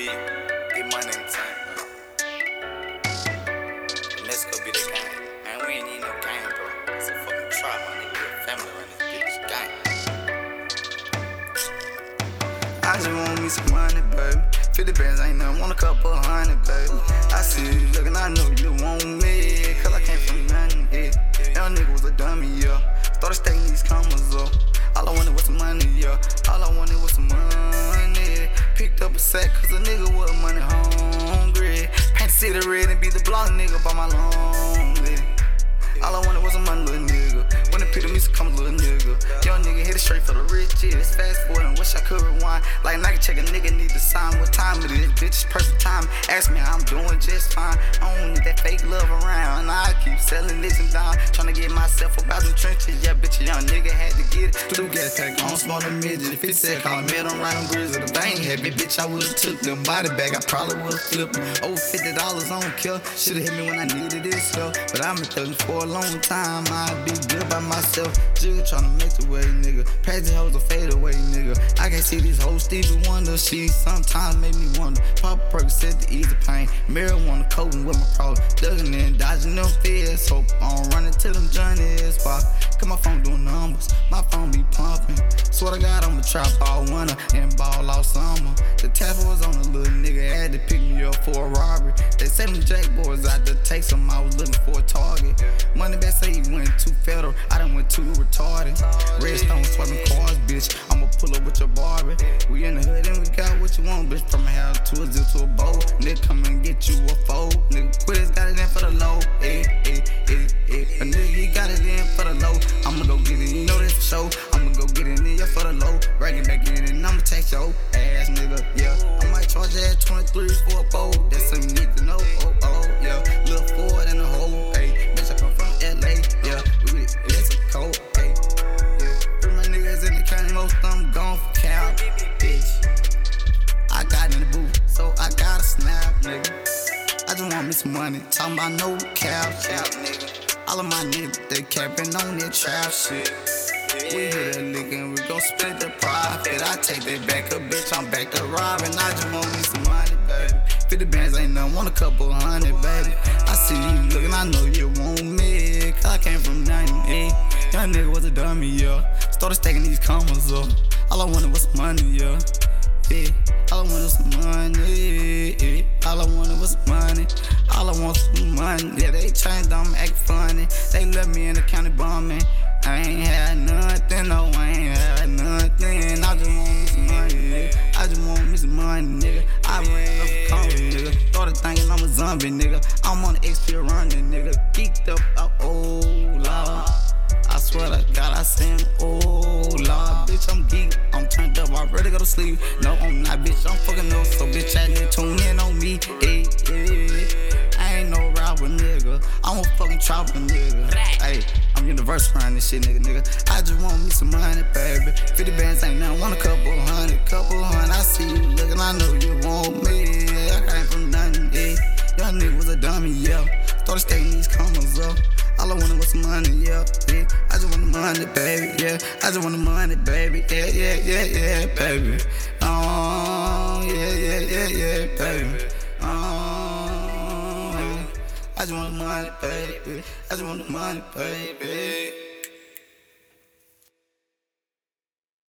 me get money in time. Mexico be the gang. Man, we ain't need no gang, bro. It's a fucking trap, my nigga. Family run this bitch. Gang. I just want me some money, baby. 50 bands ain't nothing, want a couple hundred, baby. I see you looking, I know you want me. Cause I came from yeah. Young nigga was a dummy, yeah. Started stacking these commas up. All I wanted was some money, yeah. All I wanted was some money. Picked up a sack, cause a nigga was money hungry. Paint the city red and be the block nigga by my lonely. All I wanted was some money, little nigga. When the pit of music come, little nigga. Young nigga hit it straight for the riches. Fast forward and wish I could rewind. Like Nike check a nigga need to sign. What time it is? Bitch, it's perfect time. Ask me how I'm doing just fine. I don't need that fake love around. I keep selling this and down. Tryna get myself up out the trenches. Yeah, bitch, a young nigga had to get it. Two gas tank on small the midget. If it said call me, riding grizzly. If I ain't happy, bitch, I would've took them body bag. I probably would've flipped. Over oh, fifty dollars on kill. Should've hit me when I needed this stuff. But I've been thugging for a long time. I'd be good by myself. Jigga tryna make the way, nigga. Patsy hoes a fade away, nigga. I can't see these whole Stevie Wonder. She sometimes make me wonder. Pop said to ease the pain. Marijuana coating with my crawler. Dugging in, dodging them fears. Hope I don't run into them journeys. Pop. Cause my phone doing numbers. My phone be pumping. Swear to God, I'ma trap all winter and ball all summer. The tapper was on a little nigga. Had to pick me up for a robbery. They say them Jack boys out there take some. I was looking for a target. Money back say he went too federal. I done went too retarded. Redstone swapping cars, bitch. I'ma pull up with your Barbie. You want, bitch. From a house to a zip to a bow. Nigga come and get you a fold. Nigga quiz got it in for the low. Eh, eh, eh, eh. A nigga he got it in for the low. I'ma go get it, you know this for show. I'ma go get it in for the low. Rack it back in and I'ma take your ass, nigga. Yeah. I might charge that 23 for a bowl. That's something you need to know. Oh, oh, yeah. Little Ford and a hole. Just want me some money, talking about no cap. All of my niggas, they capping on their trap shit. We hit a lick and we gon' split the profit. I take that back up, bitch, I'm back to robbing. I just want me some money, baby. 50 bands ain't nothing, want a couple hundred, baby. I see you looking, I know you want me. Cause I came from nothing, eh? Young nigga was a dummy, yeah. Started stacking these commas up. All I wanted was money, yeah. Yeah. All I wanted was some money. All I want some money. Yeah, they changed them, act funny. They left me in the county bumming. I ain't had nothing, no, I ain't had nothing. I just want me some money, nigga. I just want me some money, nigga. I ran up a comedy, nigga. Started thinking I'm a zombie, nigga. I'm on the XP running, nigga. Geeked up, oh, oh, Lord. I swear to God, I sing, oh Lord, bitch, I'm geek, I'm turned up, I'm ready to go to sleep. No, I'm not, bitch, I'm fucking up, so bitch, I I'm a fucking trapper, nigga. Hey, I'm universal around this shit, nigga, nigga. I just want me some money, baby. 50 bands ain't nothing, want a couple hundred, couple hundred. I see you looking, I know you want me. I came from nothing, yeah. Young nigga was a dummy, yeah. Started stacking these commas up. All I wanted was some money, yeah, yeah. I just want the money, baby, yeah. I just want the money, baby, yeah, yeah, yeah, yeah, baby. Oh, yeah, yeah, yeah, yeah, baby. I just want the money, baby. I just want the money, baby.